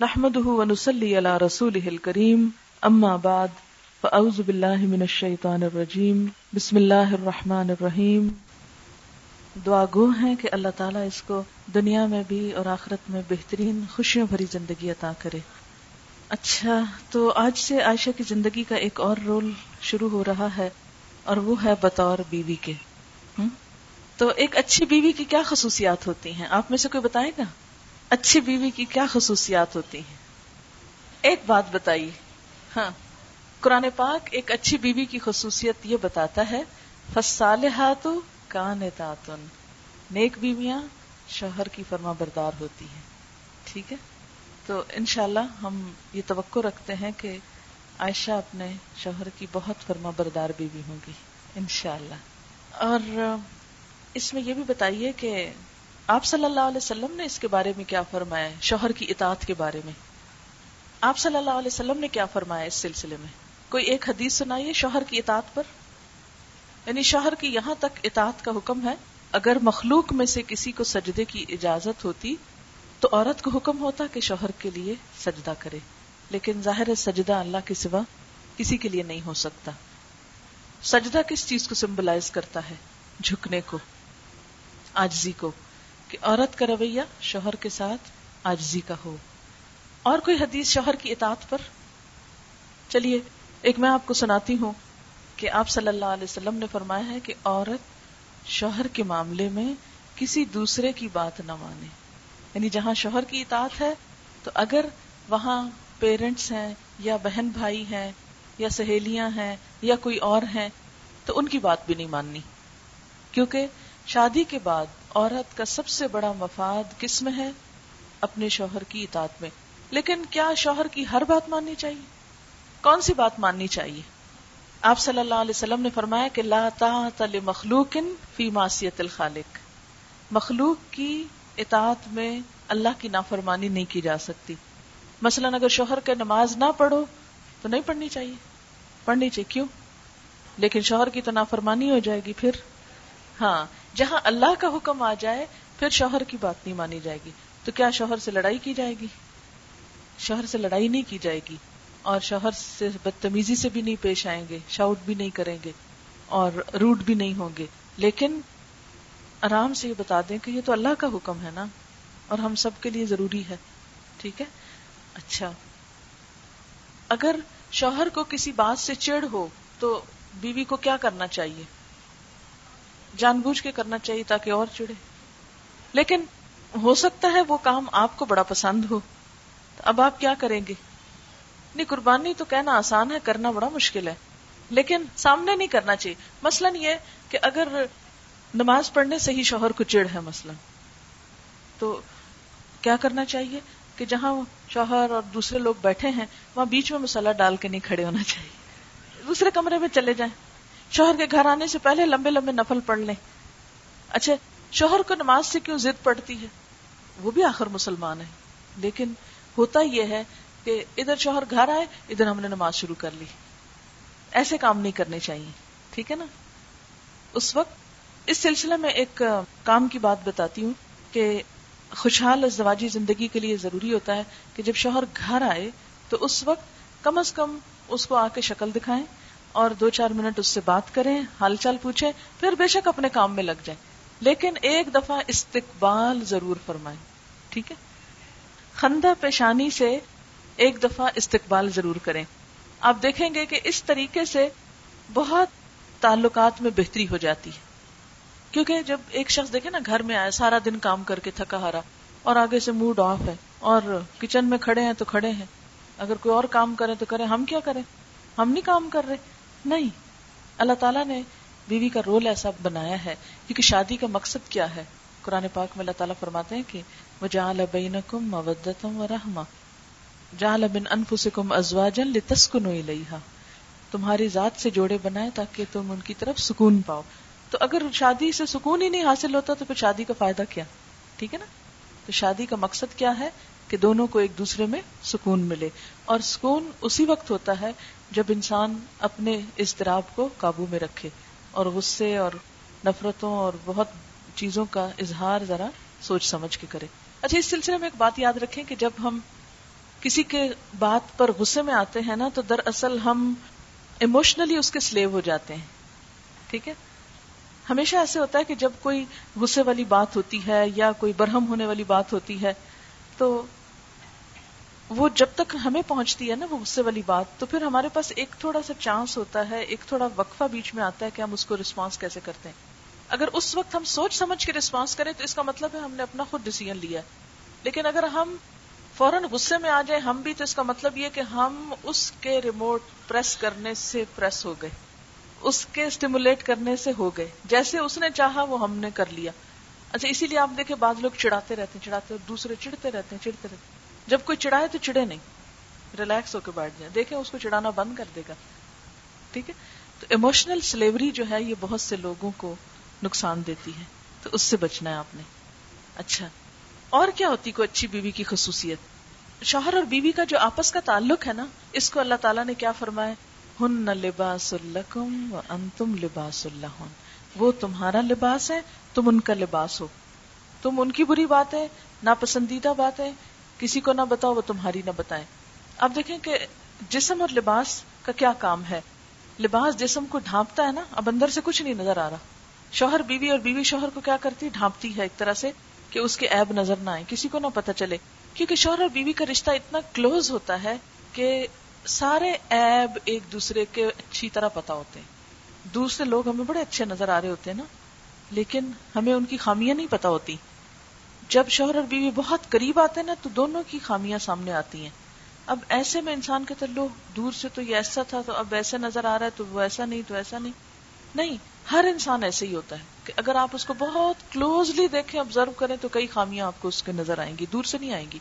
نحمده ونسلي على رسوله الكريم اما بعد فاعوذ بالله من الشيطان الرجيم، بسم الله الرحمن الرحيم. دعا گو ہیں کہ اللہ تعالیٰ اس کو دنیا میں بھی اور آخرت میں بہترین خوشیوں بھری زندگی عطا کرے۔ اچھا تو آج سے عائشہ کی زندگی کا ایک اور رول شروع ہو رہا ہے، اور وہ ہے بطور بیوی کے۔ تو ایک اچھی بیوی کی کیا خصوصیات ہوتی ہیں؟ آپ میں سے کوئی بتائے گا؟ اچھی بیوی کی کیا خصوصیات ہوتی ہیں؟ ایک بات بتائیے۔ ہاں قرآن پاک ایک اچھی بیوی کی خصوصیت یہ بتاتا ہے فصالحات کان نیک بیویاں شوہر کی فرما بردار ہوتی ہیں۔ ٹھیک ہے؟ تو انشاءاللہ ہم یہ توقع رکھتے ہیں کہ عائشہ اپنے شوہر کی بہت فرما بردار بیوی ہوں گی، انشاءاللہ۔ اور اس میں یہ بھی بتائیے کہ آپ صلی اللہ علیہ وسلم نے اس کے بارے میں کیا فرمایا شوہر کی اطاعت کے بارے میں۔ آپ صلی اللہ علیہ وسلم نے کیا فرمایا اس سلسلے میں؟ کوئی ایک حدیث سنائیے شوہر کی اطاعت پر؟ یعنی شوہر کی یہاں تک اطاعت کا حکم ہے، اگر مخلوق میں سے کسی کو سجدے کی اجازت ہوتی تو عورت کو حکم ہوتا کہ شوہر کے لیے سجدہ کرے، لیکن ظاہر سجدہ اللہ کے سوا کسی کے لیے نہیں ہو سکتا۔ سجدہ کس چیز کو سمبلائز کرتا ہے؟ جھکنے کو آجزی کو۔ کہ عورت کا رویہ شوہر کے ساتھ آجزی کا ہو۔ اور کوئی حدیث شوہر کی اطاعت پر؟ چلیے، ایک میں آپ کو سناتی ہوں کہ آپ صلی اللہ علیہ وسلم نے فرمایا ہے کہ عورت شوہر کے معاملے میں کسی دوسرے کی بات نہ مانے۔ یعنی جہاں شوہر کی اطاعت ہے، تو اگر وہاں پیرنٹس ہیں یا بہن بھائی ہیں یا سہیلیاں ہیں یا کوئی اور ہیں، تو ان کی بات بھی نہیں ماننی۔ کیونکہ شادی کے بعد عورت کا سب سے بڑا مفاد کس میں ہے اپنے شوہر کی اطاعت میں۔ لیکن کیا شوہر کی ہر بات ماننی چاہیے؟ کون سی بات ماننی چاہیے؟ آپ صلی اللہ علیہ وسلم نے فرمایا کہ لا طاعت لمخلوق فی معصیت الخالق۔ مخلوق کی اطاعت میں اللہ کی نافرمانی نہیں کی جا سکتی۔ مثلا اگر شوہر کے نماز نہ پڑھو تو نہیں پڑھنی چاہیے۔ پڑھنی چاہیے، کیوں؟ لیکن شوہر کی تو نافرمانی ہو جائے گی پھر۔ ہاں جہاں اللہ کا حکم آ جائے، پھر شوہر کی بات نہیں مانی جائے گی۔ تو کیا شوہر سے لڑائی کی جائے گی؟ شوہر سے لڑائی نہیں کی جائے گی۔ اور شوہر سے بدتمیزی سے بھی نہیں پیش آئیں گے شاؤٹ بھی نہیں کریں گے اور روٹ بھی نہیں ہوں گے۔ لیکن آرام سے یہ بتا دیں کہ یہ تو اللہ کا حکم ہے نا، اور ہم سب کے لیے ضروری ہے۔ ٹھیک ہے؟ اچھا۔ اگر شوہر کو کسی بات سے چڑ ہو، تو بیوی کو کیا کرنا چاہیے؟ جان بوجھ کے کرنا چاہیے تاکہ اور چڑے لیکن ہو سکتا ہے وہ کام آپ کو بڑا پسند ہو۔ اب آپ کیا کریں گے؟ نہیں، قربانی تو کہنا آسان ہے، کرنا بڑا مشکل ہے۔ لیکن سامنے نہیں کرنا چاہیے۔ مثلاً یہ کہ اگر نماز پڑھنے سے ہی شوہر کو چڑ ہے مثلاً، تو کیا کرنا چاہیے کہ جہاں شوہر اور دوسرے لوگ بیٹھے ہیں، وہاں بیچ میں مسالہ ڈال کے نہیں کھڑے ہونا چاہیے۔ دوسرے کمرے میں چلے جائیں۔ شوہر کے گھر آنے سے پہلے لمبے لمبے نفل پڑھ لیں۔ اچھا شوہر کو نماز سے کیوں ضد پڑتی ہے؟ وہ بھی آخر مسلمان ہے۔ لیکن ہوتا یہ ہے کہ ادھر شوہر گھر آئے، ادھر ہم نے نماز شروع کر لی۔ ایسے کام نہیں کرنے چاہیے، ٹھیک ہے نا؟ اس وقت اس سلسلے میں ایک کام کی بات بتاتی ہوں کہ خوشحال ازدواجی زندگی کے لیے ضروری ہوتا ہے کہ جب شوہر گھر آئے تو اس وقت کم از کم اس کو آ کے شکل دکھائیں۔ اور دو چار منٹ اس سے بات کریں، حال چال پوچھیں، پھر بے شک اپنے کام میں لگ جائیں۔ لیکن ایک دفعہ استقبال ضرور فرمائیں، ٹھیک ہے؟ خندہ پیشانی سے ایک دفعہ استقبال ضرور کریں۔ آپ دیکھیں گے کہ اس طریقے سے بہت تعلقات میں بہتری ہو جاتی ہے۔ کیونکہ جب ایک شخص دیکھے نا، گھر میں آیا، سارا دن کام کر کے تھکا ہارا، اور آگے سے موڈ آف ہے، اور کچن میں کھڑے ہیں تو کھڑے ہیں۔ اگر کوئی اور کام کرے تو کرے، ہم کیا کریں؟ ہم نہیں کام کر رہے۔ نہیں۔ اللہ تعالیٰ نے بیوی کا رول ایسا بنایا ہے، کیونکہ شادی کا مقصد کیا ہے۔ قرآن پاک میں اللہ تعالیٰ فرماتے ہیں کہ وہ جال بین کم مودتم و رحما جال بن انفسکم ازواجن لتسکن الیہا تمہاری ذات سے جوڑے بنائے تاکہ تم ان کی طرف سکون پاؤ۔ تو اگر شادی سے سکون ہی نہیں حاصل ہوتا تو پھر شادی کا فائدہ کیا؟ ٹھیک ہے نا؟ تو شادی کا مقصد کیا ہے؟ کہ دونوں کو ایک دوسرے میں سکون ملے۔ اور سکون اسی وقت ہوتا ہے جب انسان اپنے اضطراب کو قابو میں رکھے اور غصے اور نفرتوں اور بہت چیزوں کا اظہار ذرا سوچ سمجھ کے کرے۔ اچھا اس سلسلے میں ایک بات یاد رکھیں کہ جب ہم کسی کے بات پر غصے میں آتے ہیں نا، تو دراصل ہم ایموشنلی اس کے سلیو ہو جاتے ہیں۔ ٹھیک ہے؟ ہمیشہ ایسے ہوتا ہے کہ جب کوئی غصے والی بات ہوتی ہے یا کوئی برہم ہونے والی بات ہوتی ہے، تو وہ جب تک ہمیں پہنچتی ہے نا وہ غصے والی بات، تو پھر ہمارے پاس ایک تھوڑا سا چانس ہوتا ہے، ایک تھوڑا وقفہ بیچ میں آتا ہے کہ ہم اس کو ریسپانس کیسے کرتے ہیں۔ اگر اس وقت ہم سوچ سمجھ کے ریسپانس کریں تو اس کا مطلب ہے ہم نے اپنا خود ڈیسیزن لیا لیکن اگر ہم فوراً غصے میں آ جائیں ہم بھی، تو اس کا مطلب یہ کہ ہم اس کے ریموٹ پریس کرنے سے پریس ہو گئے۔ اس کے اسٹیمولیٹ کرنے سے ہو گئے۔ جیسے اس نے چاہا وہ ہم نے کر لیا۔ اچھا اسی لیے آپ دیکھیں بعض لوگ چڑھاتے رہتے ہیں، چڑھاتے دوسرے چڑھتے رہتے ہیں، چڑھتے رہتے جب کوئی چڑھائے تو چڑھے نہیں۔ ریلیکس ہو کے بیٹھ جائیں۔ دیکھیں اس کو چڑھانا بند کر دے گا۔ ٹھیک ہے؟ تو ایموشنل سلیوری جو ہے یہ بہت سے لوگوں کو نقصان دیتی ہے۔ تو اس سے بچنا ہے آپ نے۔ اچھا۔ اور کیا ہوتی کوئی اچھی بیوی کی خصوصیت؟ شوہر اور بیوی کا جو آپس کا تعلق ہے نا، اس کو اللہ تعالیٰ نے کیا فرمایا؟ ہن نہ لباس الکم و انتم لباس اللہ وہ تمہارا لباس ہے، تم ان کا لباس ہو۔ تم ان کی بری بات ہے، ناپسندیدہ بات ہے کسی کو نہ بتاؤ، وہ تمہاری نہ بتائیں۔ اب دیکھیں کہ جسم اور لباس کا کیا کام ہے۔ لباس جسم کو ڈھانپتا ہے نا، اب اندر سے کچھ نہیں نظر آ رہا۔ شوہر بیوی اور بیوی شوہر کو کیا کرتی؟ ڈھانپتی ہے ایک طرح سے کہ اس کے ایب نظر نہ آئے کسی کو نہ پتا چلے۔ کیونکہ شوہر اور بیوی کا رشتہ اتنا کلوز ہوتا ہے کہ سارے ایب ایک دوسرے کے اچھی طرح پتا ہوتے ہیں۔ دوسرے لوگ ہمیں بڑے اچھے نظر آ رہے ہوتے ہیں نا، لیکن ہمیں ان کی خامیاں نہیں پتا ہوتی۔ جب شوہر اور بیوی بہت قریب آتے ہیں نا تو دونوں کی خامیاں سامنے آتی ہیں۔ اب ایسے میں انسان کے لو دور سے تو یہ ایسا تھا تو اب ایسا نظر آ رہا ہے تو وہ ایسا نہیں تو ایسا نہیں۔ نہیں، ہر انسان ایسے ہی ہوتا ہے کہ اگر آپ اس کو بہت کلوزلی دیکھیں آبزرو کریں تو کئی خامیاں آپ کو اس کے نظر آئیں گی، دور سے نہیں آئیں گی۔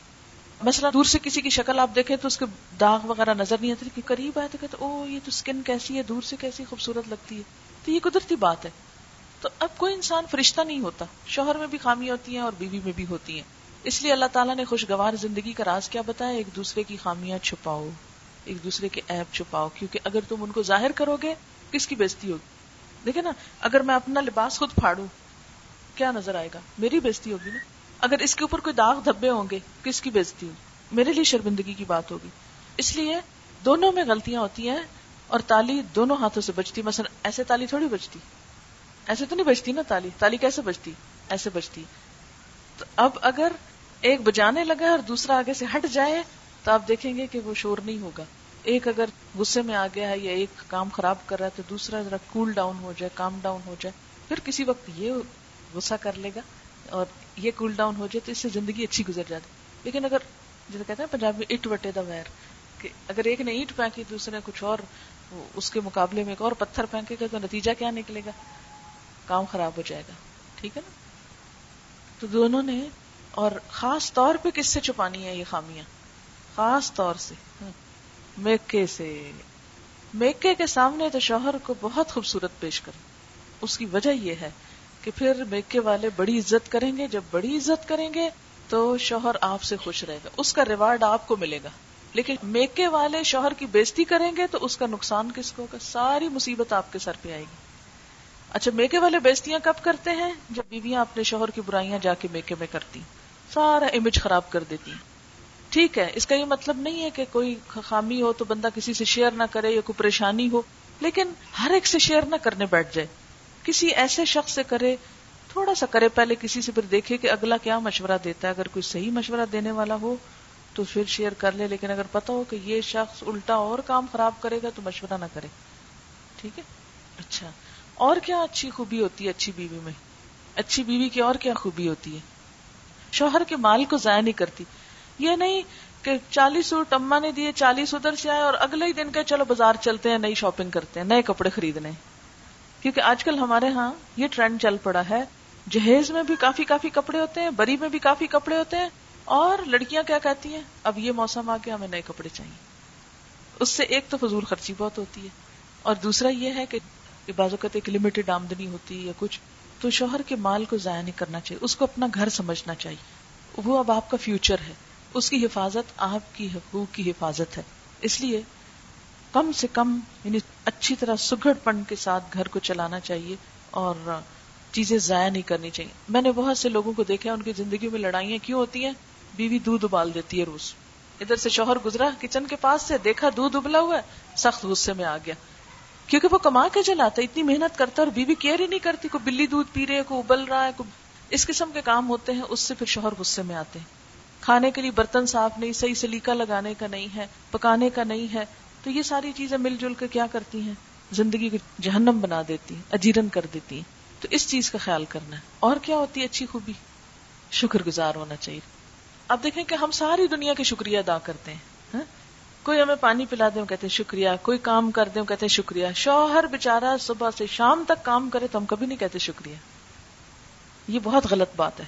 مثلا دور سے کسی کی شکل آپ دیکھیں تو اس کے داغ وغیرہ نظر نہیں آتے قریب آئے تو کہتے او یہ تو اسکن کیسی ہے، دور سے کیسی خوبصورت لگتی ہے۔ تو یہ قدرتی بات ہے۔ تو اب کوئی انسان فرشتہ نہیں ہوتا۔ شوہر میں بھی خامی ہوتی ہیں اور بیوی میں بھی ہوتی ہیں۔ اس لیے اللہ تعالیٰ نے خوشگوار زندگی کا راز کیا بتایا، ایک دوسرے کی خامیاں چھپاؤ، ایک دوسرے کے ایپ چھپاؤ، کیونکہ اگر تم ان کو ظاہر کرو گے، کس کی بےزتی ہوگی؟ دیکھے نا، اگر میں اپنا لباس خود پھاڑوں، کیا نظر آئے گا؟ میری بےزتی ہوگی نا۔ اگر اس کے اوپر کوئی داغ دھبے ہوں گے، کس کی بےزتی ہوگی؟ میرے لیے شرمندگی کی بات ہوگی۔ اس لیے دونوں میں غلطیاں ہوتی ہیں اور تالی دونوں ہاتھوں سے بچتی مثلا ایسے تالی تھوڑی بچتی ایسے تو نہیں بچتی نا تالی؟ تالی کیسے بچتی ایسے بچتی تو اب اگر ایک بجانے لگا اور دوسرا آگے سے ہٹ جائے، تو آپ دیکھیں گے کہ وہ شور نہیں ہوگا۔ ایک اگر غصے میں آ گیا ہے یا ایک کام خراب کر رہا ہے، تو دوسرا ذرا کول ڈاؤن ہو جائے کام ڈاؤن ہو جائے۔ پھر کسی وقت یہ غصہ کر لے گا اور یہ کول ڈاؤن ہو جائے، تو اس سے زندگی اچھی گزر جاتی۔ لیکن اگر جیسے کہتے ہیں پنجاب میں اٹ وٹے دا ویر، کہ اگر ایک نے اینٹ پھینکی، دوسرے نے کچھ اور اس کے مقابلے میں ایک اور پتھر پھینکے گا، تو نتیجہ کیا نکلے گا؟ کام خراب ہو جائے گا۔ ٹھیک ہے نا؟ تو دونوں نے، اور خاص طور پہ کس سے چھپانی ہے یہ خامیاں؟ خاص طور سے۔ میکے سے۔ میکے کے سامنے تو شوہر کو بہت خوبصورت پیش کر اس کی وجہ یہ ہے کہ پھر میکے والے بڑی عزت کریں گے۔ جب بڑی عزت کریں گے تو شوہر آپ سے خوش رہے گا۔ اس کا ریوارڈ آپ کو ملے گا۔ لیکن میکے والے شوہر کی بےزتی کریں گے تو اس کا نقصان کس کو ہوگا؟ ساری مصیبت آپ کے سر پہ آئے گی۔ اچھا میکے والے بیزتیاں کب کرتے ہیں؟ جب بیویاں اپنے شوہر کی برائیاں جا کے میکے میں کرتی، سارا امیج خراب کر دیتی۔ ٹھیک ہے، اس کا یہ مطلب نہیں ہے کہ کوئی خامی ہو تو بندہ کسی سے شیئر نہ کرے یا کوئی پریشانی ہو، لیکن ہر ایک سے شیئر نہ کرنے بیٹھ جائے۔ کسی ایسے شخص سے کرے، تھوڑا سا کرے، پہلے کسی سے پھر دیکھے کہ اگلا کیا مشورہ دیتا ہے۔ اگر کوئی صحیح مشورہ دینے والا ہو تو پھر شیئر کر لے، لیکن اگر پتا ہو کہ یہ شخص الٹا اور کام خراب کرے گا تو مشورہ نہ کرے۔ ٹھیک ہے؟ اچھا۔ اور کیا اچھی خوبی ہوتی ہے اچھی بیوی میں؟ اچھی بیوی کی اور کیا خوبی ہوتی ہے؟ شوہر کے مال کو ضائع نہیں کرتی۔ یہ نہیں کہ چالیس سوٹ اما نے دیے، چالیس ادھر سے آئے اور اگلے ہی دن کے چلو بازار چلتے ہیں، نئی شاپنگ کرتے ہیں، نئے کپڑے خریدنے۔ کیونکہ آج کل ہمارے ہاں یہ ٹرینڈ چل پڑا ہے۔ جہیز میں بھی کافی کافی کپڑے ہوتے ہیں، بری میں بھی کافی کپڑے ہوتے ہیں۔ اور لڑکیاں کیا کہتی ہیں؟ اب یہ موسم آ کے ہمیں نئے کپڑے چاہیے۔ اس سے ایک تو فضول خرچی بہت ہوتی ہے۔ اور دوسرا یہ ہے کہ بعض اوقات ایک لمیٹڈ آمدنی ہوتی ہے یا کچھ، تو شوہر کے مال کو ضائع نہیں کرنا چاہیے، اس کو اپنا گھر سمجھنا چاہیے۔ وہ اب آپ کا فیوچر ہے، اس کی حفاظت آپ کی حقوق کی حفاظت ہے۔ اس لیے کم سے کم یعنی اچھی طرح سگڑ پن کے ساتھ گھر کو چلانا چاہیے اور چیزیں ضائع نہیں کرنی چاہیے۔ میں نے بہت سے لوگوں کو دیکھا ان کی زندگی میں لڑائیاں کیوں ہوتی ہیں؟ بیوی دودھ ابال دیتی ہے روز۔ ادھر سے شوہر گزرا کچن کے پاس سے، دیکھا دودھ ابلا ہوا ہے، سخت غصے میں آ گیا۔ کیونکہ وہ کما کے چلاتا اتنی محنت کرتا اور بیوی کیئر ہی نہیں کرتی، کوئی بلی دودھ پی رہے کوئی ابل رہا ہے، کوئی اس قسم کے کام ہوتے ہیں، اس سے پھر شوہر غصے میں آتے ہیں۔ کھانے کے لیے برتن صاف نہیں، صحیح سلیقہ لگانے کا نہیں ہے، پکانے کا نہیں ہے، تو یہ ساری چیزیں مل جل کے کیا کرتی ہیں؟ زندگی کو جہنم بنا دیتی ہیں، اجیرن کر دیتی ہیں۔ تو اس چیز کا خیال کرنا ہے۔ اور کیا ہوتی ہے اچھی خوبی؟ شکر گزار ہونا چاہیے۔ اب دیکھیں کہ ہم ساری دنیا کے شکریہ ادا کرتے ہیں۔ کوئی ہمیں پانی پلا دے کہتے ہیں شکریہ، کوئی کام کر دیں کہتے ہیں شکریہ۔ شوہر بےچارا صبح سے شام تک کام کرے تو ہم کبھی نہیں کہتے شکریہ۔ یہ بہت غلط بات ہے۔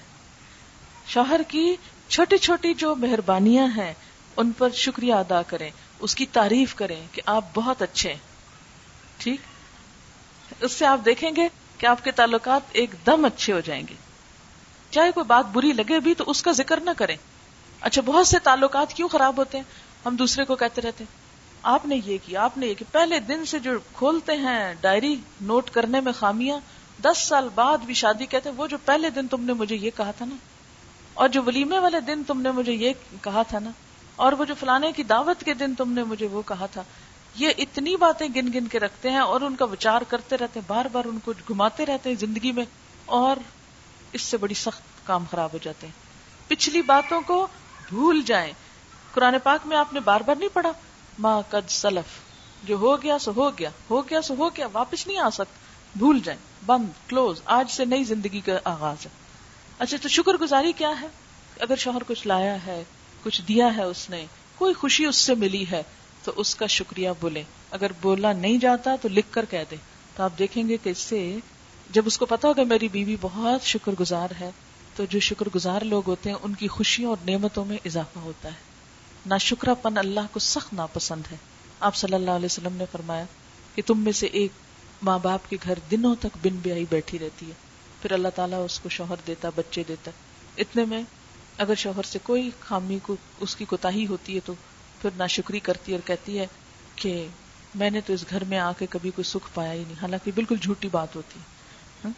شوہر کی چھوٹی چھوٹی جو مہربانیاں ہیں، ان پر شکریہ ادا کریں، اس کی تعریف کریں کہ آپ بہت اچھے ہیں۔ ٹھیک؟ اس سے آپ دیکھیں گے کہ آپ کے تعلقات ایک دم اچھے ہو جائیں گے۔ چاہے کوئی بات بری لگے بھی تو اس کا ذکر نہ کریں۔ اچھا بہت سے تعلقات کیوں خراب ہوتے ہیں؟ ہم دوسرے کو کہتے رہتے ہیں، آپ نے یہ کیا، آپ نے یہ کیا، پہلے دن سے جو کھولتے ہیں ڈائری نوٹ کرنے میں خامیاں، دس سال بعد بھی شادی کہتے ہیں، وہ جو پہلے دن تم نے مجھے یہ کہا تھا نا، اور جو ولیمے والے دن تم نے مجھے یہ کہا تھا نا، اور وہ جو فلانے کی دعوت کے دن تم نے مجھے وہ کہا تھا، یہ اتنی باتیں گن گن کے رکھتے ہیں اور ان کا وچار کرتے رہتے ہیں، بار بار ان کو گھماتے رہتے ہیں زندگی میں، اور اس سے بڑی سخت کام خراب ہو جاتے ہیں۔ پچھلی باتوں کو بھول جائیں۔ قرآن پاک میں آپ نے بار بار نہیں پڑھا؟ ماں قد سلف. جو ہو گیا سو ہو گیا ہو گیا سو ہو گیا، واپس نہیں آ سکتا۔ بھول جائیں، بند، کلوز، آج سے نئی زندگی کا آغاز ہے۔ اچھا تو شکر گزاری کیا ہے؟ اگر شوہر کچھ لایا ہے، کچھ دیا ہے اس نے، کوئی خوشی اس سے ملی ہے، تو اس کا شکریہ بولے اگر بولا نہیں جاتا تو لکھ کر کہہ دے تو آپ دیکھیں گے کہ اس سے جب اس کو پتا ہوگا میری بیوی بہت شکر گزار ہے، تو جو شکر گزار لوگ ہوتے ہیں، ان کی خوشیوں اور نعمتوں میں اضافہ ہوتا ہے۔ نہ شکرا پن اللہ کو سخت ناپسند ہے۔ آپ صلی اللہ علیہ وسلم نے فرمایا کہ تم میں سے ایک ماں باپ کے گھر دنوں تک بن بیائی بیٹھی رہتی ہے۔ پھر اللہ تعالیٰ اس کو شوہر دیتا، بچے دیتا۔ اتنے میں اگر شوہر سے کوئی خامی کو، اس کی کوتا ہوتی ہے تو پھر نہ شکری کرتی اور کہتی ہے کہ میں نے تو اس گھر میں آ کے کبھی کوئی سکھ پایا ہی نہیں۔ حالانکہ بالکل جھوٹی بات ہوتی ہاں؟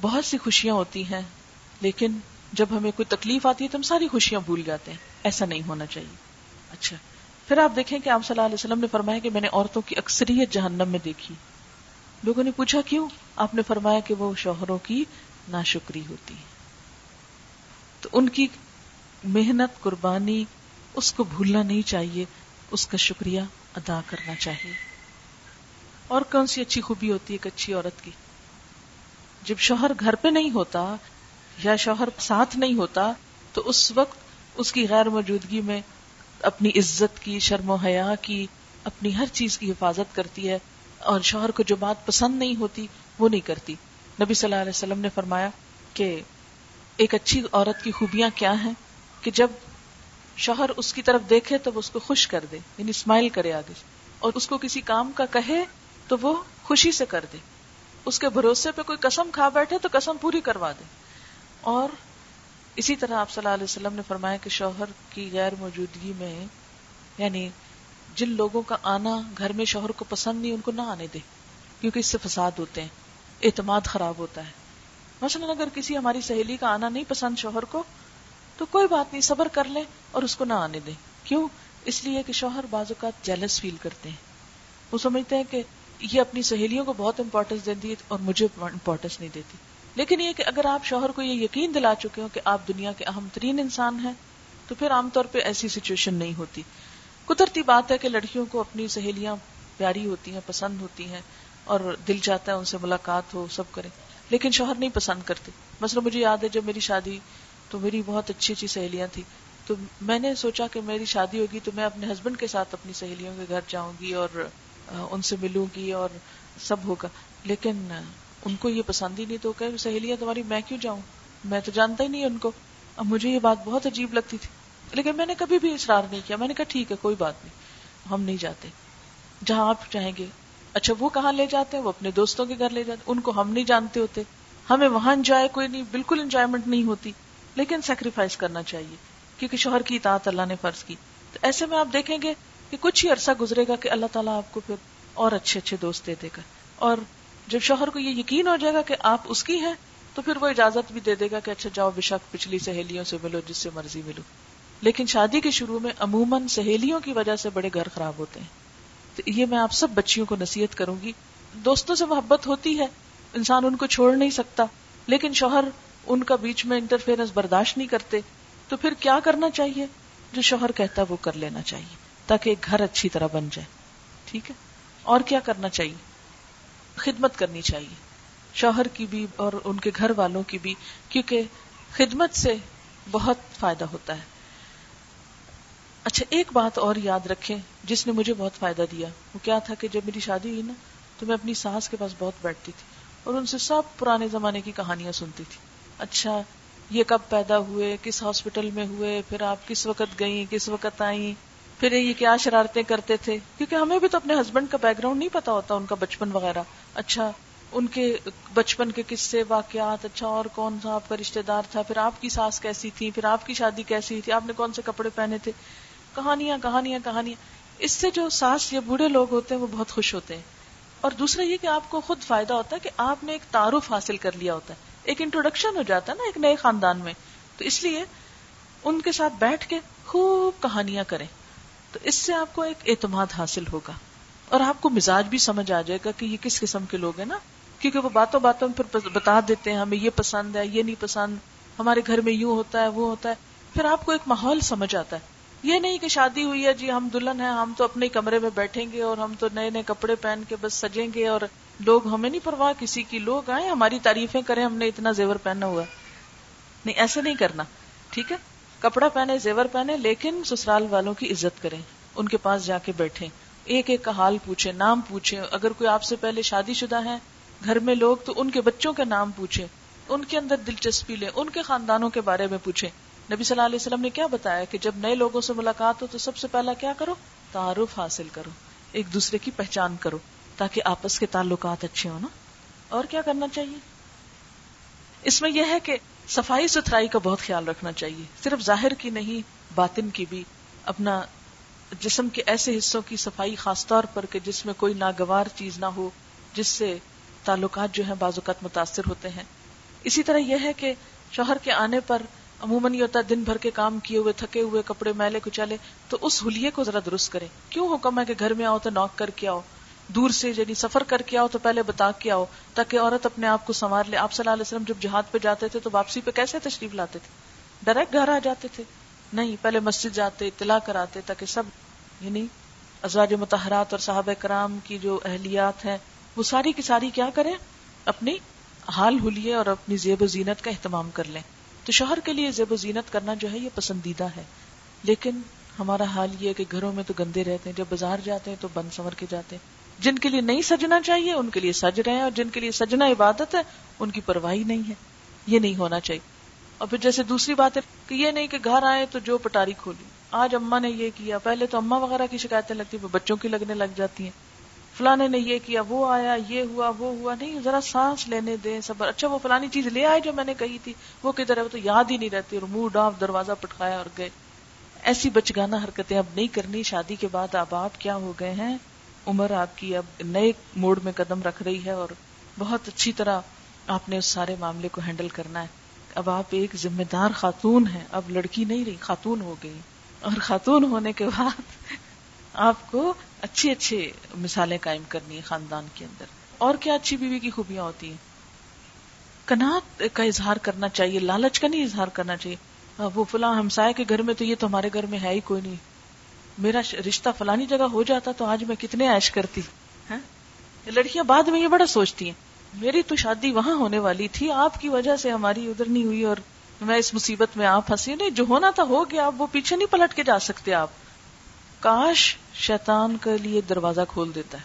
بہت سی خوشیاں ہوتی ہیں، لیکن جب ہمیں کوئی تکلیف آتی ہے تو ہم ساری خوشیاں بھول جاتے ہیں۔ ایسا نہیں ہونا چاہیے۔ اچھا۔ پھر آپ دیکھیں کہ آپ صلی اللہ علیہ وسلم نے فرمایا کہ میں نے عورتوں کی اکثریت جہنم میں دیکھی۔ لوگوں نے پوچھا کیوں؟ آپ نے فرمایا کہ وہ شوہروں کی ناشکری ہوتی ہے۔ تو ان کی محنت، قربانی، اس کو بھولنا نہیں چاہیے، اس کا شکریہ ادا کرنا چاہیے۔ اور کون سی اچھی خوبی ہوتی ہے ایک اچھی عورت کی؟ جب شوہر گھر پہ نہیں ہوتا یا شوہر ساتھ نہیں ہوتا، تو اس وقت اس کی غیر موجودگی میں اپنی عزت کی، شرم و حیا کی، اپنی ہر چیز کی حفاظت کرتی ہے اور شوہر کو جو بات پسند نہیں ہوتی، وہ نہیں کرتی۔ نبی صلی اللہ علیہ وسلم نے فرمایا کہ ایک اچھی عورت کی خوبیاں کیا ہیں؟ کہ جب شوہر اس کی طرف دیکھے تو وہ اس کو خوش کر دے یعنی اسمائل کرے آگے۔ اور اس کو کسی کام کا کہے تو وہ خوشی سے کر دے۔ اس کے بھروسے پہ کوئی قسم کھا بیٹھے تو قسم پوری کروا دے۔ اور اسی طرح آپ صلی اللہ علیہ وسلم نے فرمایا کہ شوہر کی غیر موجودگی میں یعنی جن لوگوں کا آنا گھر میں شوہر کو پسند نہیں، ان کو نہ آنے دے کیونکہ اس سے فساد ہوتے ہیں، اعتماد خراب ہوتا ہے۔ مثلا اگر کسی ہماری سہیلی کا آنا نہیں پسند شوہر کو، تو کوئی بات نہیں، صبر کر لیں اور اس کو نہ آنے دیں۔ کیوں؟ اس لیے کہ شوہر بعض اوقات جیلس فیل کرتے ہیں۔ وہ سمجھتے ہیں کہ یہ اپنی سہیلیوں کو بہت امپورٹینس دیتی ہے اور مجھے امپورٹینس نہیں دیتی۔ لیکن یہ کہ اگر آپ شوہر کو یہ یقین دلا چکے ہو کہ آپ دنیا کے اہم ترین انسان ہیں، تو پھر عام طور پہ ایسی سچویشن نہیں ہوتی۔ قدرتی بات ہے کہ لڑکیوں کو اپنی سہیلیاں پیاری ہوتی ہیں، پسند ہوتی ہیں اور دل چاہتا ہے ان سے ملاقات ہو، سب کریں۔ لیکن شوہر نہیں پسند کرتے۔ مثلا مجھے یاد ہے جب میری شادی، تو میری بہت اچھی اچھی سہیلیاں تھیں۔ تو میں نے سوچا کہ میری شادی ہوگی تو میں اپنے ہسبینڈ کے ساتھ اپنی سہیلیوں کے گھر جاؤں گی اور ان سے ملوں گی اور سب ہوگا۔ لیکن ان کو یہ پسند ہی نہیں تو کہ سہیلیاں تمہاری، میں کیوں جاؤں؟ میں تو جانتا ہی نہیں ان کو۔ اب مجھے یہ بات بہت عجیب لگتی تھی۔ لیکن میں نے کبھی بھی اصرار نہیں کیا۔ میں نے کہا، ٹھیک ہے، کوئی بات نہیں۔ ہم نہیں جاتے۔ جہاں آپ چاہیں گے۔ اچھا وہ کہاں لے جاتے ہیں؟ وہ اپنے دوستوں کے گھر لے جاتے ان کو ہم نہیں جانتے ہوتے۔ ہمیں وہاں انجوائے کوئی نہیں، بالکل انجوائےمنٹ نہیں ہوتی۔ لیکن سیکریفائس کرنا چاہیے۔ کیونکہ شوہر کی اطاعت اللہ نے فرض کی۔ تو ایسے میں آپ دیکھیں گے کہ کچھ ہی عرصہ گزرے گا کہ اللہ تعالیٰ آپ کو پھر اور اچھے اچھے دوست دے دے گا۔ اور جب شوہر کو یہ یقین ہو جائے گا کہ آپ اس کی ہیں، تو پھر وہ اجازت بھی دے دے گا کہ اچھا جاؤ بے شک پچھلی سہیلیوں سے ملو، جس سے مرضی ملو۔ لیکن شادی کے شروع میں عموماً سہیلیوں کی وجہ سے بڑے گھر خراب ہوتے ہیں۔ تو یہ میں آپ سب بچیوں کو نصیحت کروں گی۔ دوستوں سے محبت ہوتی ہے، انسان ان کو چھوڑ نہیں سکتا۔ لیکن شوہر ان کا بیچ میں انٹرفیئرنس برداشت نہیں کرتے۔ تو پھر کیا کرنا چاہیے؟ جو شوہر کہتا ہے وہ کر لینا چاہیے، تاکہ ایک گھر اچھی طرح بن جائے۔ ٹھیک ہے؟ اور کیا کرنا چاہیے؟ خدمت کرنی چاہیے۔ شوہر کی بھی اور ان کے گھر والوں کی بھی، کیونکہ خدمت سے بہت فائدہ ہوتا ہے۔ اچھا ایک بات اور یاد رکھیں، جس نے مجھے بہت فائدہ دیا۔ وہ کیا تھا کہ جب میری شادی ہوئی نا، تو میں اپنی ساس کے پاس بہت بیٹھتی تھی اور ان سے سب پرانے زمانے کی کہانیاں سنتی تھی۔ اچھا یہ کب پیدا ہوئے، کس ہاسپٹل میں ہوئے، پھر آپ کس وقت گئیں، کس وقت آئیں؟ پھر یہ کیا شرارتیں کرتے تھے؟ کیونکہ ہمیں بھی تو اپنے ہسبینڈ کا بیک گراؤنڈ نہیں پتا ہوتا، ان کا بچپن وغیرہ۔ اچھا ان کے بچپن کے قصے، واقعات اچھا اور کون سا آپ کا رشتے دار تھا؟ پھر آپ کی ساس کیسی تھی؟ پھر آپ کی شادی کیسی تھی؟ آپ نے کون سے کپڑے پہنے تھے؟ کہانیاں کہانیاں کہانیاں۔ اس سے جو ساس یا بوڑھے لوگ ہوتے ہیں، وہ بہت خوش ہوتے ہیں۔ اور دوسرا یہ کہ آپ کو خود فائدہ ہوتا ہے کہ آپ نے ایک تعارف حاصل کر لیا ہوتا ہے۔ ایک انٹروڈکشن ہو جاتا ہے نا، ایک نئے خاندان میں۔ تو اس لیے ان کے ساتھ بیٹھ کے خوب کہانیاں کریں۔ تو اس سے آپ کو ایک اعتماد حاصل ہوگا اور آپ کو مزاج بھی سمجھ آ جائے گا کہ یہ کس قسم کے لوگ ہیں نا؟ کیونکہ وہ باتوں باتوں میں پھر بتا دیتے ہیں، ہمیں یہ پسند ہے، یہ نہیں پسند، ہمارے گھر میں یوں ہوتا ہے، وہ ہوتا ہے۔ پھر آپ کو ایک ماحول سمجھ آتا ہے۔ یہ نہیں کہ شادی ہوئی ہے جی ہم دلہن ہیں، ہم تو اپنے کمرے میں بیٹھیں گے اور ہم تو نئے نئے کپڑے پہن کے بس سجیں گے اور لوگ ہمیں نہیں پرواہ، کسی کی لوگ آئے ہماری تعریفیں کریں، ہم نے اتنا زیور پہنا ہوا نہیں ایسے نہیں کرنا، ٹھیک ہے؟ کپڑا پہنے، زیور پہنے، لیکن سسرال والوں کی عزت کریں، ان کے پاس جا کے بیٹھے ایک ایک کا حال پوچھے نام پوچھے اگر کوئی آپ سے پہلے شادی شدہ ہے گھر میں لوگ، تو ان کے بچوں کے نام پوچھے ان کے اندر دلچسپی لے ان کے خاندانوں کے بارے میں پوچھے نبی صلی اللہ علیہ وسلم نے کیا بتایا کہ جب نئے لوگوں سے ملاقات ہو، تو سب سے پہلا کیا کرو؟ تعارف حاصل کرو۔ ایک دوسرے کی پہچان کرو، تاکہ آپس کے تعلقات اچھے ہو نا۔ اور کیا کرنا چاہیے؟ اس میں یہ ہے کہ صفائی ستھرائی کا بہت خیال رکھنا چاہیے۔ صرف ظاہر کی نہیں، باطن کی بھی۔ اپنا جسم کے ایسے حصوں کی صفائی خاص طور پر کہ جس میں کوئی ناگوار چیز نہ ہو، جس سے تعلقات جو ہیں بعض اوقات متاثر ہوتے ہیں۔ اسی طرح یہ ہے کہ شوہر کے آنے پر عموماً یہ ہوتا ہے دن بھر کے کام کیے ہوئے، تھکے ہوئے، کپڑے میلے کچالے، تو اس ہولیے کو ذرا درست کرے کیوں حکم ہے کہ گھر میں آؤ تو نوک کر کے آؤ؟ دور سے یعنی سفر کر کے آؤ تو پہلے بتا کے آؤ، تاکہ عورت اپنے آپ کو سنوار لے۔ آپ صلی اللہ علیہ وسلم جب جہاد پہ جاتے تھے تو واپسی پہ کیسے تشریف لاتے تھے؟ ڈائریکٹ گھر آ جاتے تھے۔ نہیں، پہلے مسجد جاتے، اطلاع کراتے تاکہ سب یعنی ازواج متحرات اور صحابہ کرام کی جو اہلیات ہیں، وہ ساری کی ساری کیا کریں؟ اپنی حال ہولیے اور اپنی زیب و زینت کا اہتمام کر لیں۔ تو شوہر کے لیے زیب و زینت کرنا جو ہے، یہ پسندیدہ ہے۔ لیکن ہمارا حال یہ کہ گھروں میں تو گندے رہتے ہیں، جب بازار جاتے ہیں تو بند سمر کے جاتے ہیں۔ جن کے لیے نہیں سجنا چاہیے، ان کے لیے سج رہے ہیں اور جن کے لیے سجنا عبادت ہے، ان کی پرواہی نہیں ہے۔ یہ نہیں ہونا چاہیے۔ اور پھر جیسے دوسری بات ہے کہ یہ نہیں کہ گھر آئے تو جو پٹاری کھولی۔ آج اما نے یہ کیا، پہلے تو اما وغیرہ کی شکایتیں لگتی بچوں کی لگنے لگ جاتی ہیں۔ فلانے نے یہ کیا، وہ آیا، یہ ہوا، وہ ہوا۔ نہیں، ذرا سانس لینے دیں، صبر۔ اچھا وہ فلانی چیز لے آئے جو میں نے کہی تھی، وہ کدھر ہے؟ وہ تو یاد ہی نہیں رہتی۔ اور منہ ڈانپ، دروازہ پٹکایا اور گئے۔ ایسی بچگانا حرکتیں اب نہیں کرنی۔ شادی کے بعد اب آپ کیا ہو گئے ہیں؟ عمر آپ کی اب نئے موڈ میں قدم رکھ رہی ہے اور بہت اچھی طرح آپ نے اس سارے معاملے کو ہینڈل کرنا ہے۔ اب آپ ایک ذمہ دار خاتون ہیں۔ اب لڑکی نہیں رہی، خاتون ہو گئی۔ اور خاتون ہونے کے بعد آپ کو اچھی اچھی مثالیں قائم کرنی ہے خاندان کے اندر۔ اور کیا اچھی بیوی کی خوبیاں ہوتی ہیں؟ کنات کا اظہار کرنا چاہیے، لالچ کا نہیں اظہار کرنا چاہیے۔ وہ فلاں ہمسائے کے گھر میں تو یہ تو ہمارے گھر میں ہے ہی کوئی نہیں۔ میرا رشتہ فلانی جگہ ہو جاتا تو آج میں کتنے عائش کرتی۔ ہاں؟ لڑکیاں بعد میں یہ بڑا سوچتی ہیں۔ میری تو شادی وہاں ہونے والی تھی آپ کی وجہ سے ہماری ادھر نہیں ہوئی اور میں اس مصیبت میں آپ پھنسی۔ نہیں جو ہونا تھا ہو گیا وہ پیچھے نہیں پلٹ کے جا سکتے آپ۔ کاش شیطان کے لیے دروازہ کھول دیتا ہے۔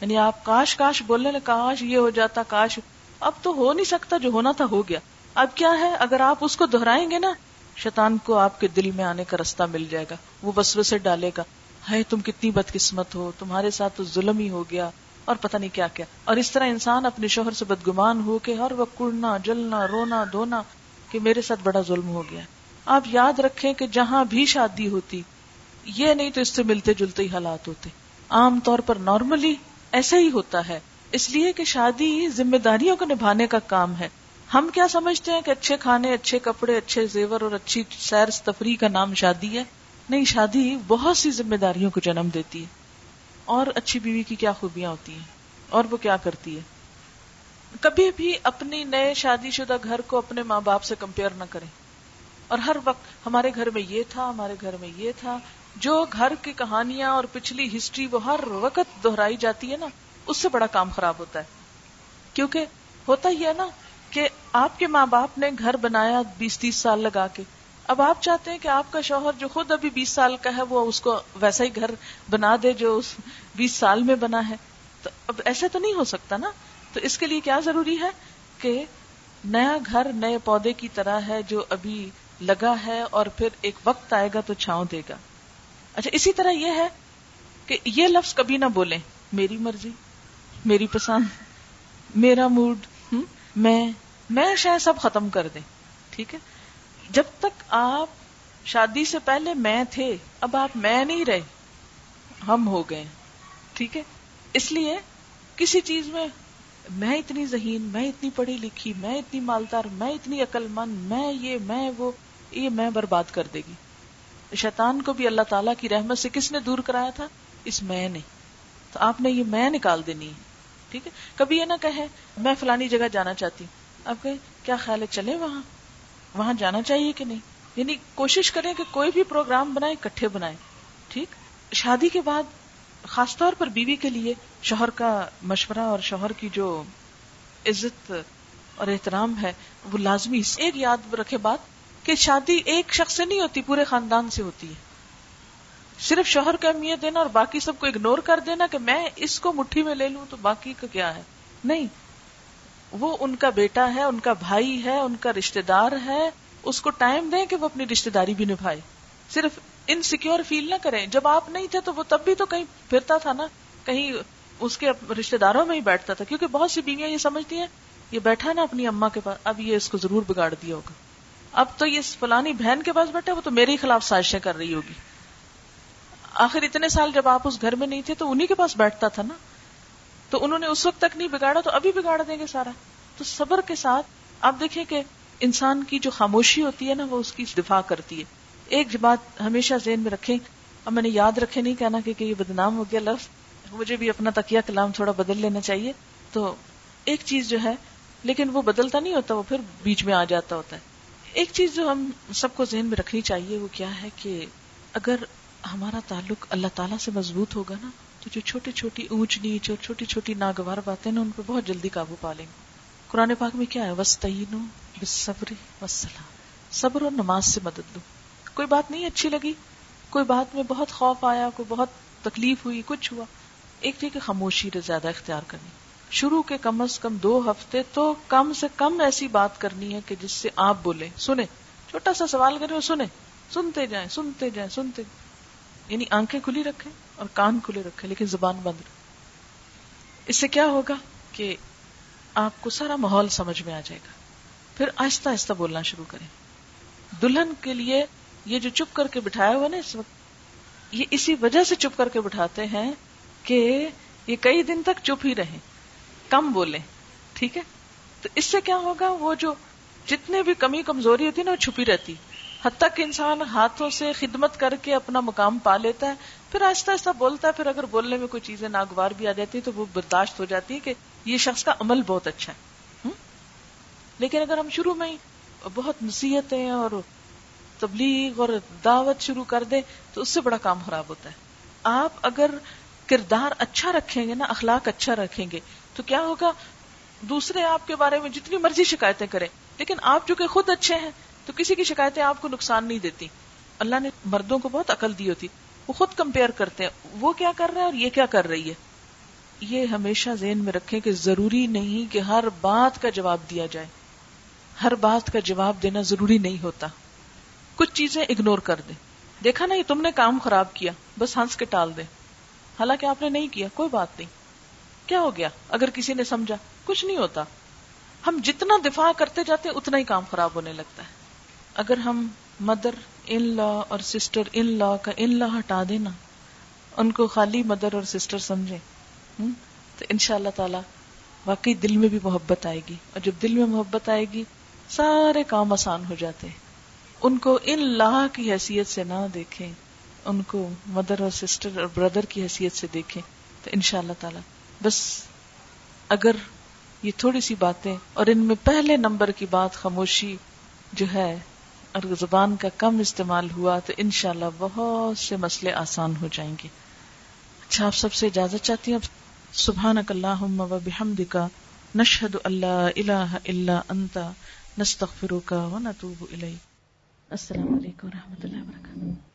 یعنی آپ کاش کاش بولنے لگے کاش یہ ہو جاتا کاش۔ اب تو ہو نہیں سکتا جو ہونا تھا ہو گیا۔ اب کیا ہے؟ اگر آپ اس کو دہرائیں گے نا شیطان کو آپ کے دل میں آنے کا رستہ مل جائے گا، وہ بس سے ڈالے گا۔ ہے تم کتنی بدقسمت ہو، تمہارے ساتھ تو ظلم ہی ہو گیا، اور پتہ نہیں کیا کیا۔ اور اس طرح انسان اپنے شوہر سے بدگمان ہو کے ہر وقت کڑنا، جلنا، رونا، دھونا کہ میرے ساتھ بڑا ظلم ہو گیا۔ آپ یاد رکھیں کہ جہاں بھی شادی ہوتی، یہ نہیں تو اس سے ملتے جلتے ہی حالات ہوتے۔ عام طور پر نارملی ایسا ہی ہوتا ہے۔ اس لیے کہ شادی ذمہ داریوں کو نبھانے کا کام ہے۔ ہم کیا سمجھتے ہیں کہ اچھے کھانے، اچھے کپڑے، اچھے زیور اور اچھی سیر تفریح کا نام شادی ہے؟ نہیں، شادی بہت سی ذمہ داریوں کو جنم دیتی ہے۔ اور اچھی بیوی کی کیا خوبیاں ہوتی ہیں؟ اور وہ کیا کرتی ہے؟ کبھی بھی اپنی نئے شادی شدہ گھر کو اپنے ماں باپ سے کمپیئر نہ کریں۔ اور ہر وقت ہمارے گھر میں یہ تھا، ہمارے گھر میں یہ تھا، جو گھر کی کہانیاں اور پچھلی ہسٹری وہ ہر وقت دہرائی جاتی ہے نا، اس سے بڑا کام خراب ہوتا ہے۔ کیونکہ ہوتا ہی ہے نا کہ آپ کے ماں باپ نے گھر بنایا بیس تیس سال لگا کے۔ اب آپ چاہتے ہیں کہ آپ کا شوہر جو خود ابھی بیس سال کا ہے، وہ اس کو ویسا ہی گھر بنا دے جو اس بیس سال میں بنا ہے۔ تو اب ایسا تو نہیں ہو سکتا نا؟ تو اس کے لیے کیا ضروری ہے کہ نیا گھر، نئے پودے کی طرح ہے جو ابھی لگا ہے اور پھر ایک وقت آئے گا تو چھاؤں دے گا۔ اچھا اسی طرح یہ ہے کہ یہ لفظ کبھی نہ بولیں۔ میری مرضی، میری پسند، میرا موڈ میں میں شاید سب ختم کر دیں، ٹھیک ہے؟ جب تک آپ شادی سے پہلے میں تھے، اب آپ میں نہیں رہے، ہم ہو گئے، ٹھیک ہے؟ اس لیے کسی چیز میں میں اتنی ذہین، میں اتنی پڑھی لکھی، میں اتنی مالدار، میں اتنی عقل مند میں یہ، میں وہ، یہ میں برباد کر دے گی۔ شیطان کو بھی اللہ تعالیٰ کی رحمت سے کس نے دور کرایا تھا؟ اس میں نے۔ تو آپ نے یہ میں نکال دینی ہے۔ ٹھیک ہے؟ کبھی یہ نہ کہے، میں فلانی جگہ جانا چاہتی ہوں۔ اب کہ کیا خیال ہے چلے وہاں؟ وہاں جانا چاہیے کہ نہیں؟ یعنی کوشش کریں کہ کوئی بھی پروگرام بنائے کٹھے بنائے ٹھیک؟ شادی کے بعد، خاص طور پر بیوی کے لیے شوہر کا مشورہ اور شوہر کی جو عزت اور احترام ہے، وہ لازمی ایک یاد رکھے بات کہ شادی ایک شخص سے نہیں ہوتی، پورے خاندان سے ہوتی ہے۔ صرف شوہر کو اہمیت دینا اور باقی سب کو اگنور کر دینا کہ میں اس کو مٹھی میں لے لوں تو باقی کا کیا ہے؟ نہیں۔ وہ ان کا بیٹا ہے، ان کا بھائی ہے، ان کا رشتے دار ہے۔ اس کو ٹائم دیں کہ وہ اپنی رشتے داری بھی نبھائے۔ صرف انسیکیور فیل نہ کریں۔ جب آپ نہیں تھے تو وہ تب بھی تو کہیں پھرتا تھا نا۔ کہیں اس کے رشتے داروں میں ہی بیٹھتا تھا۔ کیونکہ بہت سی بیویاں یہ سمجھتی ہیں، یہ بیٹھا نا اپنی اما کے پاس، اب یہ اس کو ضرور بگاڑ دیا ہوگا۔ اب تو یہ فلانی بہن کے پاس بیٹھا وہ تو میرے خلاف سازشیں کر رہی ہوگی۔ آخر اتنے سال جب آپ اس گھر میں نہیں تھے تو انہیں کے پاس بیٹھتا تھا نا؟ تو انہوں نے اس وقت تک نہیں بگاڑا، تو ابھی بگاڑ دیں گے سارا۔ تو صبر کے ساتھ آپ دیکھیں کہ انسان کی جو خاموشی ہوتی ہے نا، وہ اس کی دفاع کرتی ہے۔ ایک بات ہمیشہ ذہن میں رکھیں، اب میں نے یاد رکھے نہیں کہنا کہ یہ بدنام ہو گیا لفظ، مجھے بھی اپنا تکیہ کلام تھوڑا بدل لینا چاہیے۔ تو ایک چیز جو ہے، لیکن وہ بدلتا نہیں ہوتا، وہ پھر بیچ میں آ جاتا ہوتا ہے۔ ایک چیز جو ہم سب کو ذہن میں رکھنی چاہیے، وہ کیا ہے کہ اگر ہمارا تعلق اللہ تعالیٰ سے مضبوط ہوگا نا، تو جو چھوٹی چھوٹی اونچ نیچ اور چھوٹی چھوٹی ناگوار باتیں نا ان پہ بہت جلدی قابو پا لیں گے۔ قرآن پاک میں کیا ہے؟ وسطین صبر وسلام صبر اور نماز سے مدد لو۔ کوئی بات نہیں اچھی لگی، کوئی بات میں بہت خوف آیا، کوئی بہت تکلیف ہوئی، کچھ ہوا۔ ایک تھی کہ خاموشی زیادہ اختیار کرنی۔ شروع کے کم از کم دو ہفتے تو کم سے کم ایسی بات کرنی ہے کہ جس سے آپ بولے سنے چھوٹا سا سوال کرے سنے سنتے جائیں سنتے جائیں، سنتے یعنی آنکھیں کھلی رکھے اور کان کھلے رکھے لیکن زبان بند رکھے اس سے کیا ہوگا کہ آپ کو سارا ماحول سمجھ میں آ جائے گا۔ پھر آہستہ آہستہ بولنا شروع کریں۔ دلہن کے لیے یہ جو چپ کر کے بٹھایا ہوا نا اس وقت، یہ اسی وجہ سے چپ کر کے بٹھاتے ہیں کہ یہ کئی دن تک چپ ہی رہے کم بولے ٹھیک ہے؟ تو اس سے کیا ہوگا، وہ جو جتنے بھی کمی کمزوری ہوتی نا، وہ چھپی رہتی۔ حد تک انسان ہاتھوں سے خدمت کر کے اپنا مقام پا لیتا ہے، پھر آہستہ آہستہ بولتا ہے، پھر اگر بولنے میں کوئی چیزیں ناگوار بھی آ جاتی ہے تو وہ برداشت ہو جاتی ہے کہ یہ شخص کا عمل بہت اچھا ہے۔ لیکن اگر ہم شروع میں ہی بہت نصیحتیں اور تبلیغ اور دعوت شروع کر دیں تو اس سے بڑا کام خراب ہوتا ہے۔ آپ اگر کردار اچھا رکھیں گے نا، اخلاق اچھا رکھیں گے تو کیا ہوگا؟ دوسرے آپ کے بارے میں جتنی مرضی شکایتیں کریں، لیکن آپ جو کہ خود اچھے ہیں تو کسی کی شکایتیں آپ کو نقصان نہیں دیتی۔ اللہ نے مردوں کو بہت عقل دی ہوتی۔ وہ خود کمپیئر کرتے ہیں۔ وہ کیا کر رہا ہے اور یہ کیا کر رہی ہے؟ یہ ہمیشہ ذہن میں رکھیں کہ ضروری نہیں کہ ہر بات کا جواب دیا جائے۔ ہر بات کا جواب دینا ضروری نہیں ہوتا۔ کچھ چیزیں اگنور کر دیں۔ دیکھا نا یہ تم نے کام خراب کیا، بس ہنس کے ٹال دے حالانکہ آپ نے نہیں کیا، کوئی بات نہیں۔ کیا ہو گیا؟ اگر کسی نے سمجھا، کچھ نہیں ہوتا۔ ہم جتنا دفاع کرتے جاتے اتنا ہی کام خراب ہونے لگتا ہے۔ اگر ہم مدر ان لا اور سسٹر ان لا کا ان لا ہٹا دینا، ان کو خالی مدر اور سسٹر سمجھے تو ان شاء اللہ تعالی واقعی دل میں بھی محبت آئے گی۔ اور جب دل میں محبت آئے گی، سارے کام آسان ہو جاتے ہیں۔ ان کو ان لاہ کی حیثیت سے نہ دیکھیں، ان کو مدر اور سسٹر اور بردر کی حیثیت سے دیکھیں، تو ان شاء اللہ تعالی۔ بس اگر یہ تھوڑی سی باتیں، اور ان میں پہلے نمبر کی بات خاموشی جو ہے اور زبان کا کم استعمال ہوا تو انشاءاللہ بہت سے مسئلے آسان ہو جائیں گے۔ اچھا آپ سب سے اجازت چاہتی ہیں سبحانک اللہم و بحمدکا نشہد اللہ الہ الا انتا نستغفرکا و نتوب الیک۔ السلام علیکم و رحمۃ اللہ وبرکاتہ